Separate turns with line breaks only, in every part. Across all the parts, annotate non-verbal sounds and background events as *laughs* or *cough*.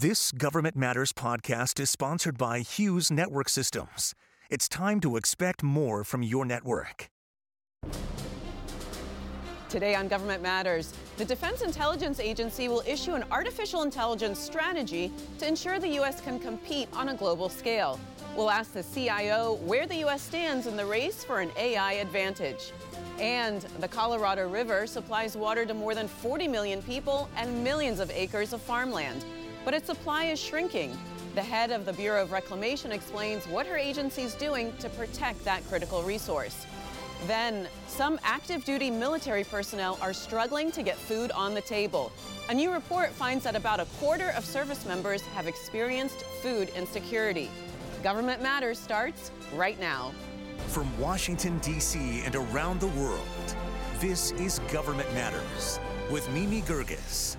This Government Matters podcast is sponsored by Hughes Network Systems. It's time to expect more from your network.
Today on Government Matters, the Defense Intelligence Agency will issue an artificial intelligence strategy to ensure the U.S. can compete on a global scale. We'll ask the CIO where the U.S. stands in the race for an AI advantage. And the Colorado River supplies water to more than 40 million people and millions of acres of farmland but its supply is shrinking. The head of the Bureau of Reclamation explains what her agency is doing to protect that critical resource. Then, some active duty military personnel are struggling to get food on the table. A new report finds that about a quarter of service members have experienced food insecurity. Government Matters starts right now.
From Washington, D.C. and around the world, this is Government Matters with Mimi Geerges.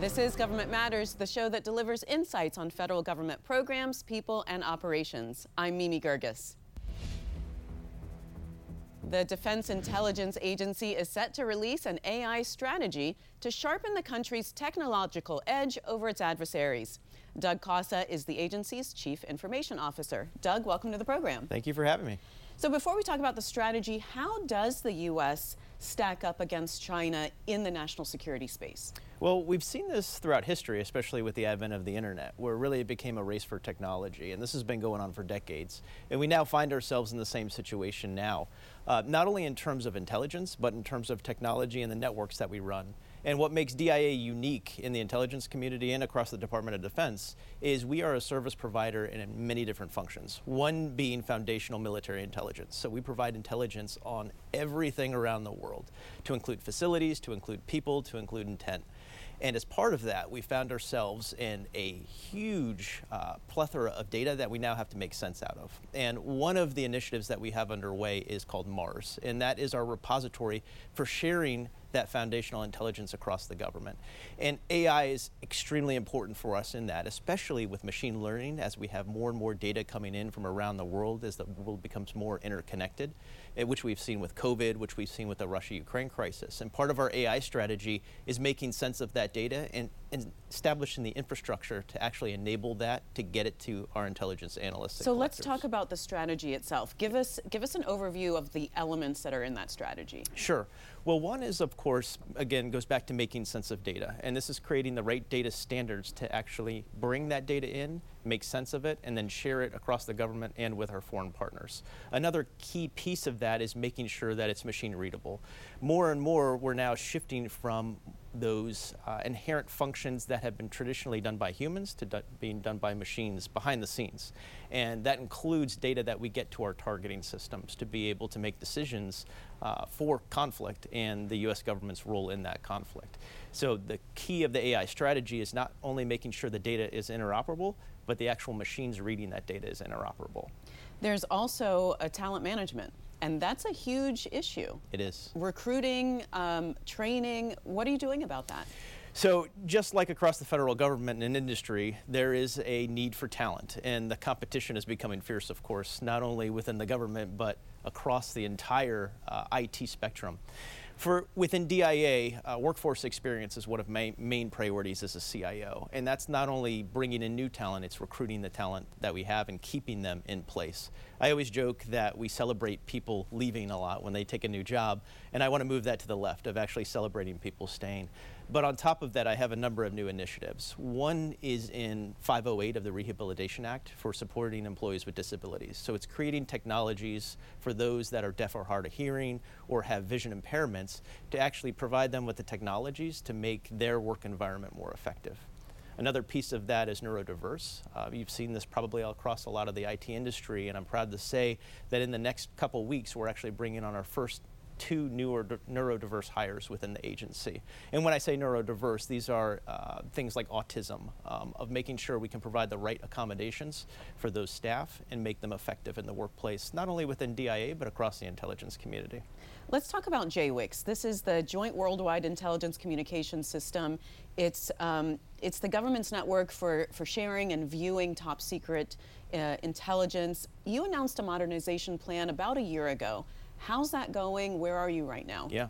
This is Government Matters, the show that delivers insights on federal government programs, people, and operations. I'm Mimi Geerges. The Defense Intelligence Agency is set to release an AI strategy to sharpen the country's technological edge over its adversaries. Doug Cossa is the agency's Chief Information Officer. Doug, welcome to the program.
Thank you for having me.
So, before we talk about the strategy, how does the U.S. stack up against China in the national security space?
Well, we've seen this throughout history, especially with the advent of the internet, where really it became a race for technology. And this has been going on for decades. And we now find ourselves in the same situation now, uh, not only in terms of intelligence, but in terms of technology and the networks that we run. And what makes DIA unique in the intelligence community and across the Department of Defense is we are a service provider in many different functions. One being foundational military intelligence. So we provide intelligence on everything around the world, to include facilities, to include people, to include intent. And as part of that, we found ourselves in a huge uh, plethora of data that we now have to make sense out of. And one of the initiatives that we have underway is called MARS, and that is our repository for sharing that foundational intelligence across the government. And AI is extremely important for us in that, especially with machine learning as we have more and more data coming in from around the world as the world becomes more interconnected, Eh, which we've seen with COVID, which we've seen with the Russia Ukraine crisis. And part of our AI strategy is making sense of that data and, and establishing the infrastructure to actually enable that to get it to our intelligence analysts.
So let's talk about the strategy itself. Give us give us an overview of the elements that are in that strategy.
Sure. Well, one is of course again goes back to making sense of data, and this is creating the right data standards to actually bring that data in, make sense of it, and then share it across the government and with our foreign partners. Another key piece of that is making sure that it's machine readable. More and more, we're now shifting from those uh, inherent functions that have been traditionally done by humans to do being done by machines behind the scenes. And that includes data that we get to our targeting systems to be able to make decisions uh, for conflict and the US government's role in that conflict. So the key of the AI strategy is not only making sure the data is interoperable, but the actual machines reading that data is interoperable.
There's also a talent management and that's a huge issue.
It is.
Recruiting, um, training, what are you doing about that?
So, just like across the federal government and industry, there is a need for talent, and the competition is becoming fierce, of course, not only within the government, but across the entire uh, IT spectrum. For within DIA, uh, workforce experience is one of my main priorities as a CIO, and that's not only bringing in new talent; it's recruiting the talent that we have and keeping them in place. I always joke that we celebrate people leaving a lot when they take a new job, and I want to move that to the left of actually celebrating people staying. But on top of that, I have a number of new initiatives. One is in 508 of the Rehabilitation Act for supporting employees with disabilities. So it's creating technologies for those that are deaf or hard of hearing or have vision impairments to actually provide them with the technologies to make their work environment more effective. Another piece of that is neurodiverse. Uh, you've seen this probably across a lot of the IT industry, and I'm proud to say that in the next couple weeks, we're actually bringing on our first two newer neurodiverse hires within the agency. And when I say neurodiverse, these are uh, things like autism, um, of making sure we can provide the right accommodations for those staff and make them effective in the workplace, not only within DIA, but across the intelligence community.
Let's talk about JWICS. This is the Joint Worldwide Intelligence Communication System. It's, um, it's the government's network for, for sharing and viewing top secret uh, intelligence. You announced a modernization plan about a year ago. How's that going? Where are you right now?
Yeah.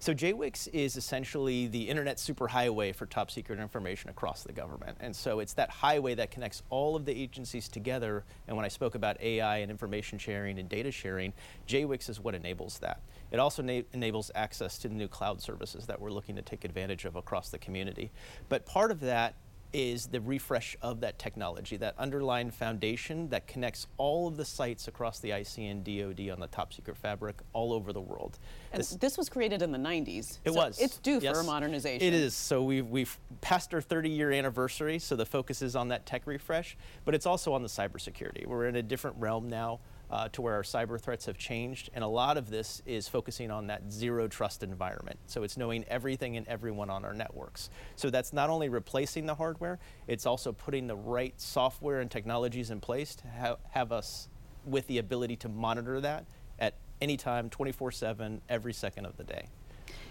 So JWICS is essentially the internet superhighway for top secret information across the government. And so it's that highway that connects all of the agencies together. And when I spoke about AI and information sharing and data sharing, JWICS is what enables that. It also na- enables access to the new cloud services that we're looking to take advantage of across the community. But part of that is the refresh of that technology, that underlying foundation that connects all of the sites across the IC and DoD on the top secret fabric all over the world.
And this, this was created in the 90s.
It
so
was.
It's due
yes.
for a modernization.
It is. So we've, we've passed our 30 year anniversary, so the focus is on that tech refresh, but it's also on the cybersecurity. We're in a different realm now uh, to where our cyber threats have changed. And a lot of this is focusing on that zero trust environment. So it's knowing everything and everyone on our networks. So that's not only replacing the hardware, it's also putting the right software and technologies in place to ha- have us with the ability to monitor that at any time, 24 7, every second of the day.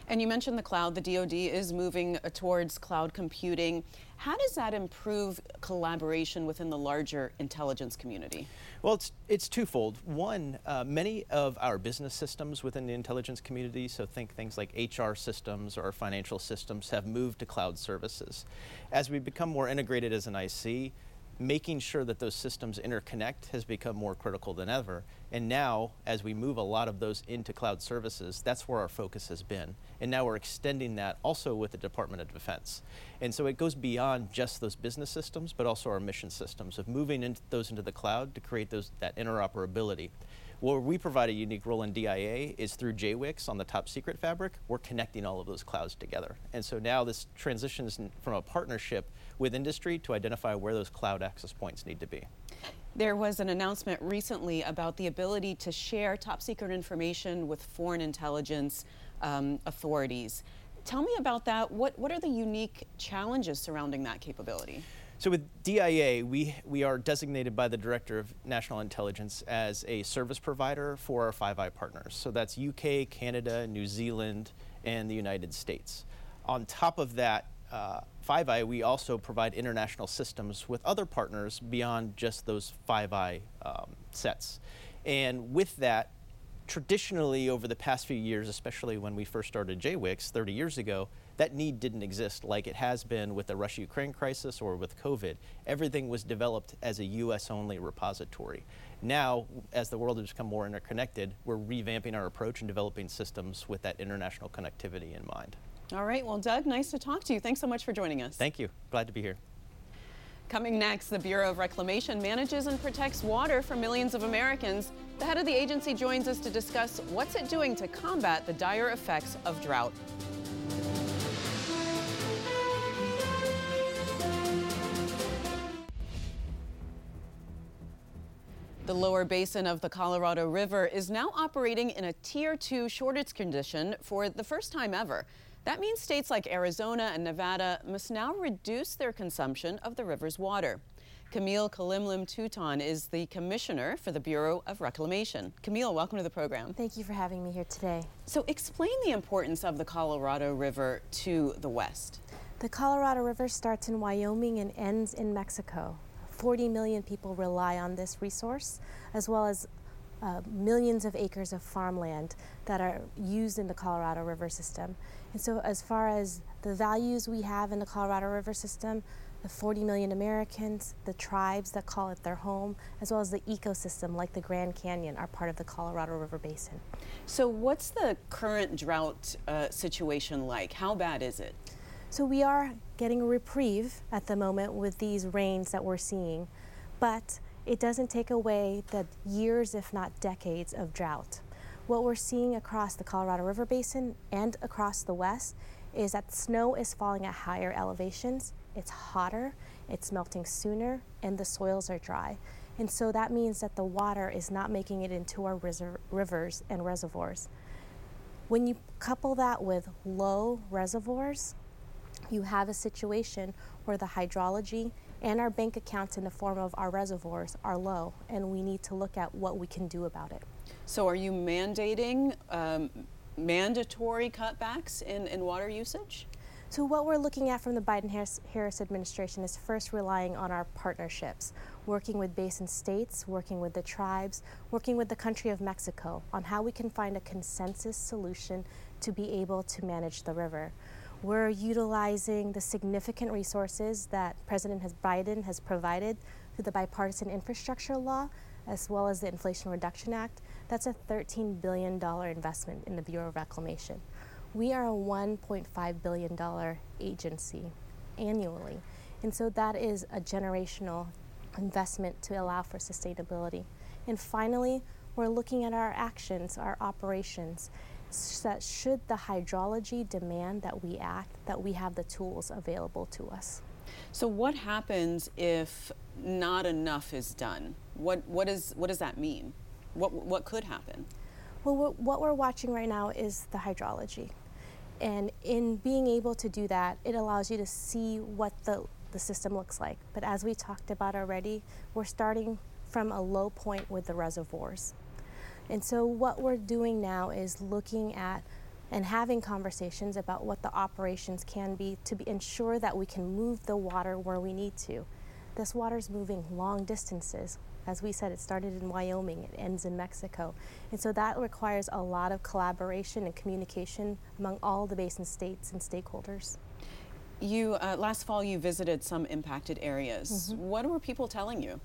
And you mentioned the cloud. The DoD is moving uh, towards cloud computing. How does that improve collaboration within the larger intelligence community?
Well, it's, it's twofold. One, uh, many of our business systems within the intelligence community, so think things like HR systems or financial systems, have moved to cloud services. As we become more integrated as an IC, making sure that those systems interconnect has become more critical than ever. And now, as we move a lot of those into cloud services, that's where our focus has been. And now we're extending that also with the Department of Defense. And so it goes beyond just those business systems, but also our mission systems of moving into those into the cloud to create those, that interoperability. Where we provide a unique role in DIA is through JWICS on the top secret fabric. We're connecting all of those clouds together. And so now this transitions from a partnership with industry to identify where those cloud access points need to be.
There was an announcement recently about the ability to share top secret information with foreign intelligence um, authorities. Tell me about that. What, what are the unique challenges surrounding that capability?
So with DIA, we, we are designated by the Director of National Intelligence as a service provider for our Five Eye partners. So that's UK, Canada, New Zealand, and the United States. On top of that, uh, Five Eye, we also provide international systems with other partners beyond just those Five Eye um, sets. And with that, traditionally over the past few years, especially when we first started JWICS 30 years ago, that need didn't exist like it has been with the Russia Ukraine crisis or with COVID. Everything was developed as a US only repository. Now, as the world has become more interconnected, we're revamping our approach and developing systems with that international connectivity in mind.
All right, well, Doug, nice to talk to you. Thanks so much for joining us.
Thank you. Glad to be here.
Coming next, the Bureau of Reclamation manages and protects water for millions of Americans. The head of the agency joins us to discuss what's it doing to combat the dire effects of drought. The lower basin of the Colorado River is now operating in a Tier 2 shortage condition for the first time ever. That means states like Arizona and Nevada must now reduce their consumption of the river's water. Camille Calimlim Touton is the commissioner for the Bureau of Reclamation. Camille, welcome to the program.
Thank you for having me here today.
So, explain the importance of the Colorado River to the West.
The Colorado River starts in Wyoming and ends in Mexico. 40 million people rely on this resource, as well as uh, millions of acres of farmland that are used in the Colorado River system. And so, as far as the values we have in the Colorado River system, the 40 million Americans, the tribes that call it their home, as well as the ecosystem like the Grand Canyon are part of the Colorado River Basin.
So, what's the current drought uh, situation like? How bad is it?
So, we are getting a reprieve at the moment with these rains that we're seeing, but it doesn't take away the years, if not decades, of drought. What we're seeing across the Colorado River Basin and across the West is that snow is falling at higher elevations, it's hotter, it's melting sooner, and the soils are dry. And so that means that the water is not making it into our rivers and reservoirs. When you couple that with low reservoirs, you have a situation where the hydrology and our bank accounts in the form of our reservoirs are low, and we need to look at what we can do about it.
So, are you mandating um, mandatory cutbacks in, in water usage?
So, what we're looking at from the Biden Harris administration is first relying on our partnerships, working with basin states, working with the tribes, working with the country of Mexico on how we can find a consensus solution to be able to manage the river. We're utilizing the significant resources that President Biden has provided through the bipartisan infrastructure law as well as the Inflation Reduction Act. That's a $13 billion investment in the Bureau of Reclamation. We are a $1.5 billion agency annually. And so that is a generational investment to allow for sustainability. And finally, we're looking at our actions, our operations, so that should the hydrology demand that we act, that we have the tools available to us.
So what happens if not enough is done? What, what, is, what does that mean? What, what could happen?
Well, what we're watching right now is the hydrology. And in being able to do that, it allows you to see what the, the system looks like. But as we talked about already, we're starting from a low point with the reservoirs. And so what we're doing now is looking at and having conversations about what the operations can be to be, ensure that we can move the water where we need to. This water is moving long distances. As we said, it started in Wyoming, it ends in Mexico. And so that requires a lot of collaboration and communication among all the basin states and stakeholders.
You, uh, last fall, you visited some impacted areas. Mm-hmm. What were people telling you?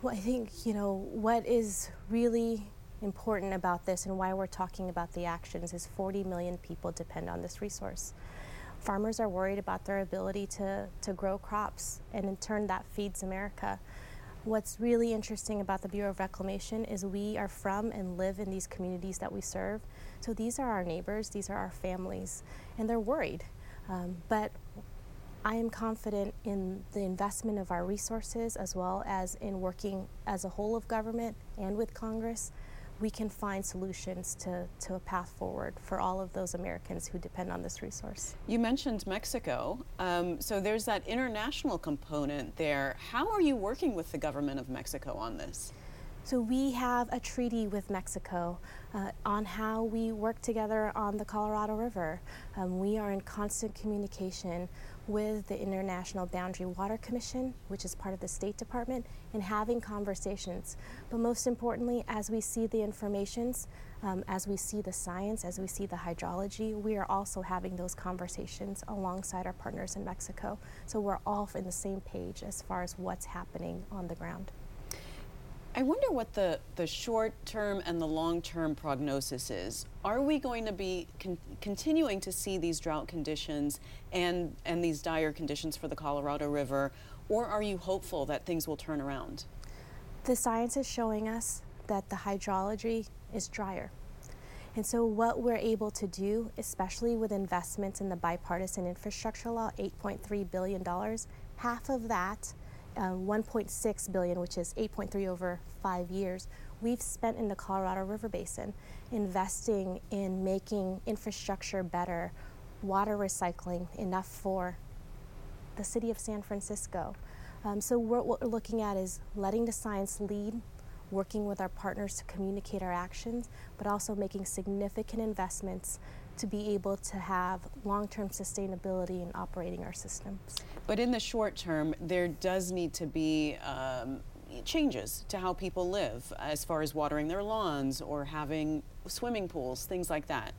Well, I think, you know, what is really important about this and why we're talking about the actions is 40 million people depend on this resource. Farmers are worried about their ability to, to grow crops, and in turn, that feeds America. What's really interesting about the Bureau of Reclamation is we are from and live in these communities that we serve. So these are our neighbors, these are our families, and they're worried. Um, but I am confident in the investment of our resources as well as in working as a whole of government and with Congress we can find solutions to, to a path forward for all of those Americans who depend on this resource.
You mentioned Mexico. Um, so there's that international component there. How are you working with the government of Mexico on this?
So we have a treaty with Mexico uh, on how we work together on the Colorado River. Um, we are in constant communication with the International Boundary Water Commission, which is part of the State Department, and having conversations. But most importantly, as we see the informations, um, as we see the science, as we see the hydrology, we are also having those conversations alongside our partners in Mexico. So we're all in the same page as far as what's happening on the ground.
I wonder what the, the short term and the long term prognosis is. Are we going to be con- continuing to see these drought conditions and, and these dire conditions for the Colorado River, or are you hopeful that things will turn around?
The science is showing us that the hydrology is drier. And so, what we're able to do, especially with investments in the bipartisan infrastructure law, $8.3 billion, half of that uh, 1.6 billion, which is 8.3 over five years, we've spent in the Colorado River Basin investing in making infrastructure better, water recycling enough for the city of San Francisco. Um, so what we're looking at is letting the science lead, working with our partners to communicate our actions, but also making significant investments to be able to have long-term sustainability in operating our systems.
But in the short term, there does need to be um, changes to how people live as far as watering their lawns or having swimming pools, things like that.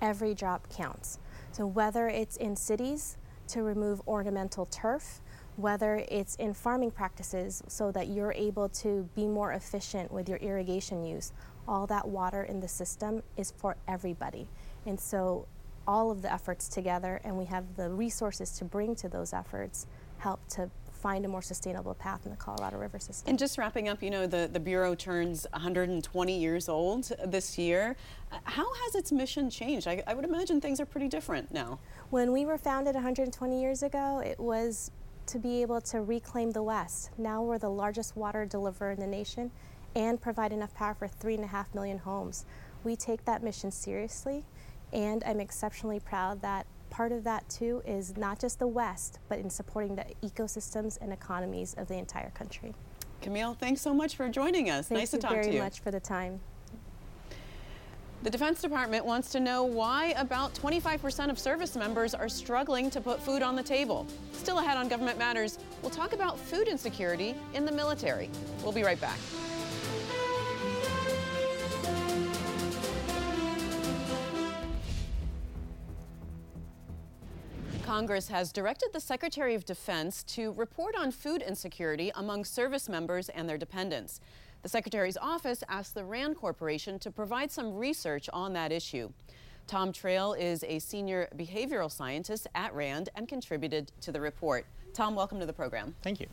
Every drop counts. So whether it's in cities to remove ornamental turf, whether it's in farming practices so that you're able to be more efficient with your irrigation use, all that water in the system is for everybody. And so all of the efforts together, and we have the resources to bring to those efforts, help to find a more sustainable path in the Colorado River system.
And just wrapping up, you know, the, the Bureau turns 120 years old this year. How has its mission changed? I, I would imagine things are pretty different now.
When we were founded 120 years ago, it was to be able to reclaim the West. Now we're the largest water deliverer in the nation and provide enough power for three and a half million homes. We take that mission seriously and I'm exceptionally proud that part of that too is not just the West, but in supporting the ecosystems and economies of the entire country.
Camille, thanks so much for joining us.
Thank
nice to talk to you.
Thank you very much for the time.
The Defense Department wants to know why about 25% of service members are struggling to put food on the table. Still ahead on Government Matters, we'll talk about food insecurity in the military. We'll be right back. Congress has directed the Secretary of Defense to report on food insecurity among service members and their dependents. The Secretary's office asked the RAND Corporation to provide some research on that issue. Tom Trail is a senior behavioral scientist at RAND and contributed to the report. Tom, welcome to the program.
Thank you.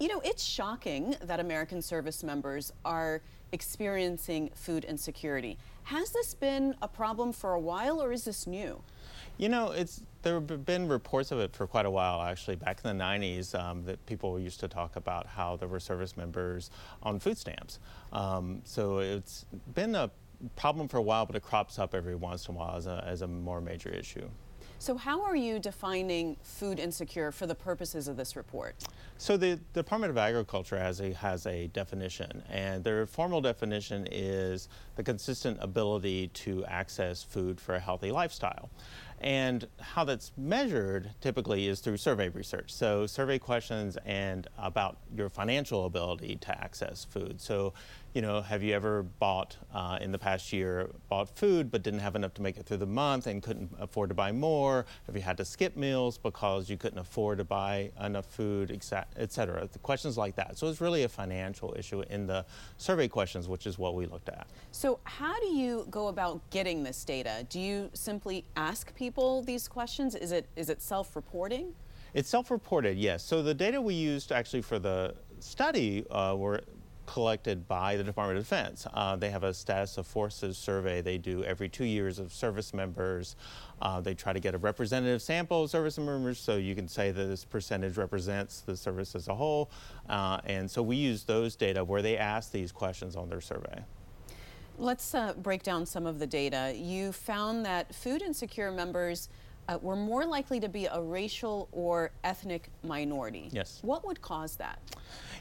You know, it's shocking that American service members are experiencing food insecurity. Has this been a problem for a while or is this new?
You know, it's there have been reports of it for quite a while, actually. Back in the 90s, um, that people used to talk about how there were service members on food stamps. Um, so it's been a problem for a while, but it crops up every once in a while as a, as a more major issue.
So, how are you defining food insecure for the purposes of this report?
So, the Department of Agriculture has a, has a definition, and their formal definition is the consistent ability to access food for a healthy lifestyle. And how that's measured typically is through survey research. So, survey questions and about your financial ability to access food. So, you know, have you ever bought uh, in the past year, bought food but didn't have enough to make it through the month and couldn't afford to buy more? Have you had to skip meals because you couldn't afford to buy enough food, et cetera? The questions like that. So it's really a financial issue in the survey questions, which is what we looked at.
So how do you go about getting this data? Do you simply ask people these questions? Is it is it self-reporting?
It's self-reported, yes. So the data we used actually for the study uh, were collected by the Department of Defense. Uh, they have a status of forces survey they do every two years of service members. Uh, they try to get a representative sample of service members so you can say that this percentage represents the service as a whole. Uh, and so we use those data where they ask these questions on their survey.
Let's uh, break down some of the data. You found that food insecure members uh, were more likely to be a racial or ethnic minority.
Yes.
What would cause that?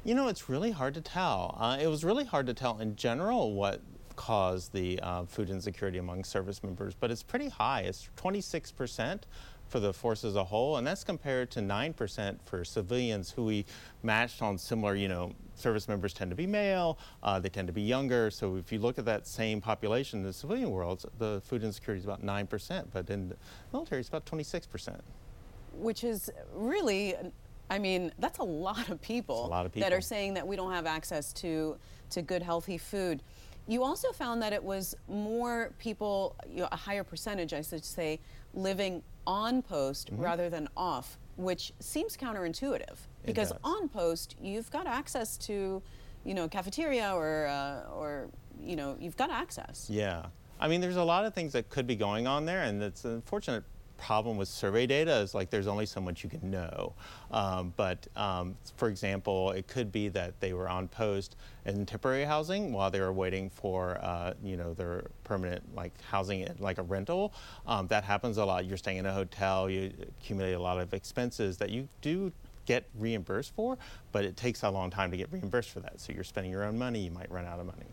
You know, it's really hard to tell. Uh, it was really hard to tell in general what caused the uh, food insecurity among service members, but it's pretty high. It's 26 percent for the force as a whole, and that's compared to 9% for civilians who we matched on similar, you know, service members tend to be male, uh, they tend to be younger. So if you look at that same population in the civilian world, the food insecurity is about 9%, but in the military it's about 26%.
Which is really, I mean, that's a lot of people,
lot of people.
that are saying that we don't have access to, to good, healthy food. You also found that it was more people, you know, a higher percentage, I should say, living on post mm-hmm. rather than off, which seems counterintuitive because on post you've got access to, you know, cafeteria or uh, or you know you've got access.
Yeah, I mean, there's a lot of things that could be going on there, and it's an unfortunate problem with survey data is like there's only so much you can know. Um, but um, for example, it could be that they were on post in temporary housing while they were waiting for uh, you know their permanent like housing like a rental. Um, that happens a lot. You're staying in a hotel, you accumulate a lot of expenses that you do get reimbursed for, but it takes a long time to get reimbursed for that. So you're spending your own money, you might run out of money.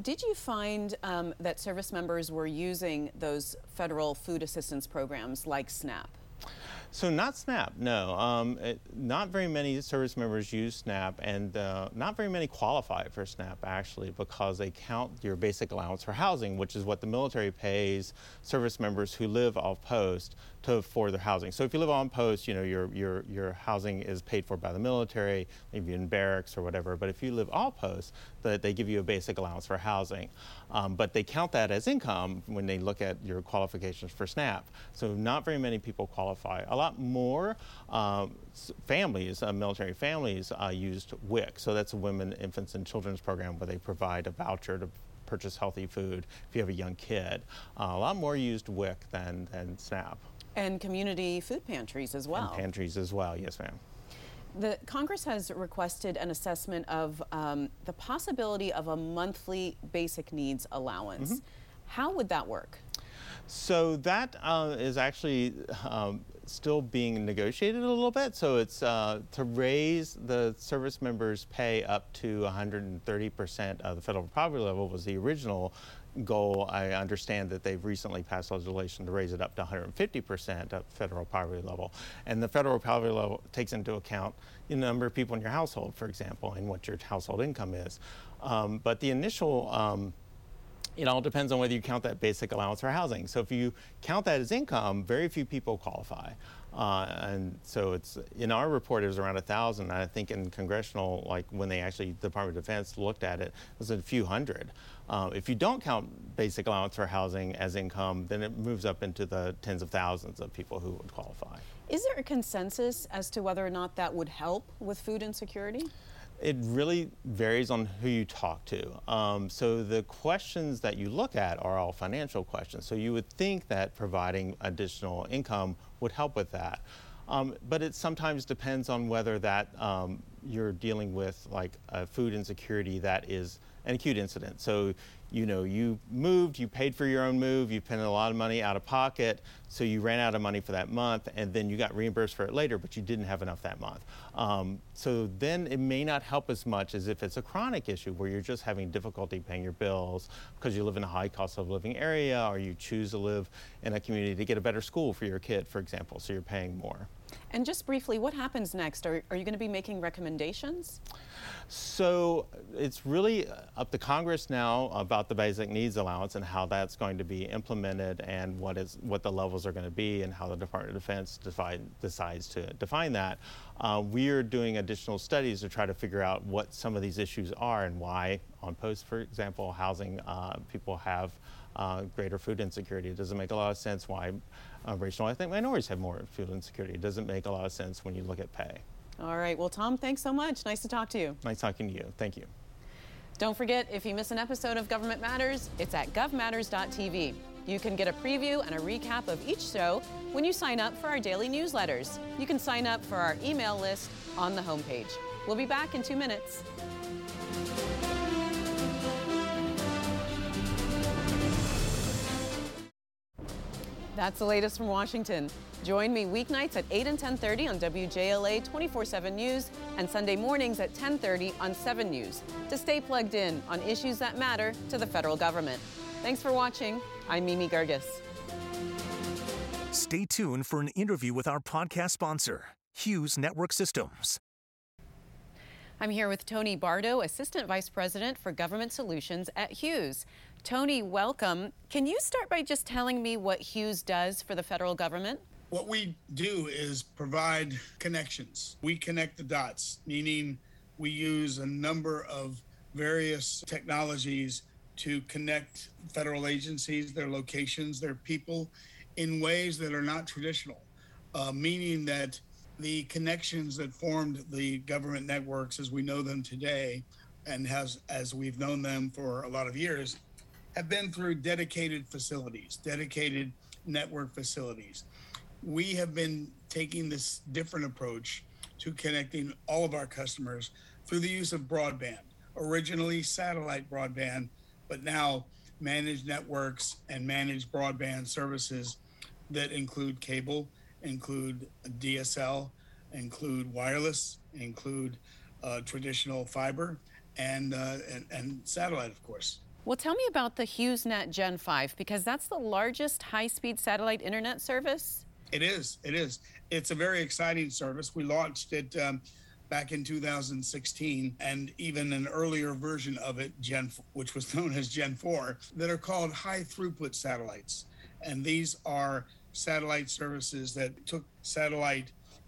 Did you find um, that service members were using those federal food assistance programs like SNAP?
So not SNAP, no. Um, it, not very many service members use SNAP, and uh, not very many qualify for SNAP actually because they count your basic allowance for housing, which is what the military pays service members who live off post to for their housing. So if you live on post, you know your your your housing is paid for by the military, maybe in barracks or whatever. But if you live off post, that they give you a basic allowance for housing. Um, but they count that as income when they look at your qualifications for SNAP. So not very many people qualify. A lot more um, families, uh, military families, uh, used WIC. So that's a Women, Infants, and Children's program where they provide a voucher to purchase healthy food if you have a young kid. Uh, a lot more used WIC than, than SNAP.
And community food pantries as well.
And pantries as well, yes, ma'am.
The Congress has requested an assessment of um, the possibility of a monthly basic needs allowance. Mm-hmm. How would that work?
So that uh, is actually um, still being negotiated a little bit. So it's uh, to raise the service members' pay up to 130% of the federal poverty level was the original goal, I understand that they've recently passed legislation to raise it up to 150% at federal poverty level. And the federal poverty level takes into account the number of people in your household, for example, and what your household income is. Um, but the initial um, it all depends on whether you count that basic allowance for housing. So if you count that as income, very few people qualify. Uh, and so it's in our report it was around a thousand. I think in congressional, like when they actually the Department of Defense looked at it, it was a few hundred. Uh, if you don't count basic allowance for housing as income, then it moves up into the tens of thousands of people who would qualify.
Is there a consensus as to whether or not that would help with food insecurity?
It really varies on who you talk to. Um, so the questions that you look at are all financial questions. So you would think that providing additional income would help with that. Um, but it sometimes depends on whether that um, you're dealing with like a food insecurity that is an acute incident. So, you know, you moved, you paid for your own move, you spent a lot of money out of pocket, so you ran out of money for that month, and then you got reimbursed for it later, but you didn't have enough that month. Um, so then it may not help as much as if it's a chronic issue where you're just having difficulty paying your bills because you live in a high cost of living area or you choose to live in a community to get a better school for your kid, for example, so you're paying more.
And just briefly, what happens next? Are, are you going to be making recommendations?
So it's really up to Congress now about the basic needs allowance and how that's going to be implemented and what is what the levels are going to be and how the Department of Defense decide, decides to define that. Uh, we are doing additional studies to try to figure out what some of these issues are and why on post, for example, housing uh, people have uh, greater food insecurity. It doesn't make a lot of sense why uh, racial ethnic minorities have more food insecurity. It doesn't make a lot of sense when you look at pay.
All right. Well, Tom, thanks so much. Nice to talk to you.
Nice talking to you. Thank you.
Don't forget, if you miss an episode of Government Matters, it's at govmatters.tv. You can get a preview and a recap of each show when you sign up for our daily newsletters. You can sign up for our email list on the homepage. We'll be back in two minutes. That's the latest from Washington. Join me weeknights at 8 and 10:30 on WJLA 24/7 News and Sunday mornings at 10:30 on 7 News to stay plugged in on issues that matter to the federal government. Thanks for watching. I'm Mimi Geerges.
Stay tuned for an interview with our podcast sponsor, Hughes Network Systems.
I'm here with Tony Bardo, Assistant Vice President for Government Solutions at Hughes. Tony, welcome. Can you start by just telling me what Hughes does for the federal government?
What we do is provide connections. We connect the dots, meaning we use a number of various technologies to connect federal agencies, their locations, their people in ways that are not traditional, uh, meaning that the connections that formed the government networks as we know them today and has as we've known them for a lot of years have been through dedicated facilities, dedicated network facilities. We have been taking this different approach to connecting all of our customers through the use of broadband, originally satellite broadband, but now managed networks and managed broadband services that include cable, include DSL, include wireless, include uh, traditional fiber, and, uh, and, and satellite, of course.
Well, tell me about the HughesNet Gen 5 because that's the largest high speed satellite internet service.
It is. It is. It's a very exciting service. We launched it um, back in 2016 and even an earlier version of it, Gen, which was *laughs* known as Gen 4, that are called high throughput satellites. And these are satellite services that took satellite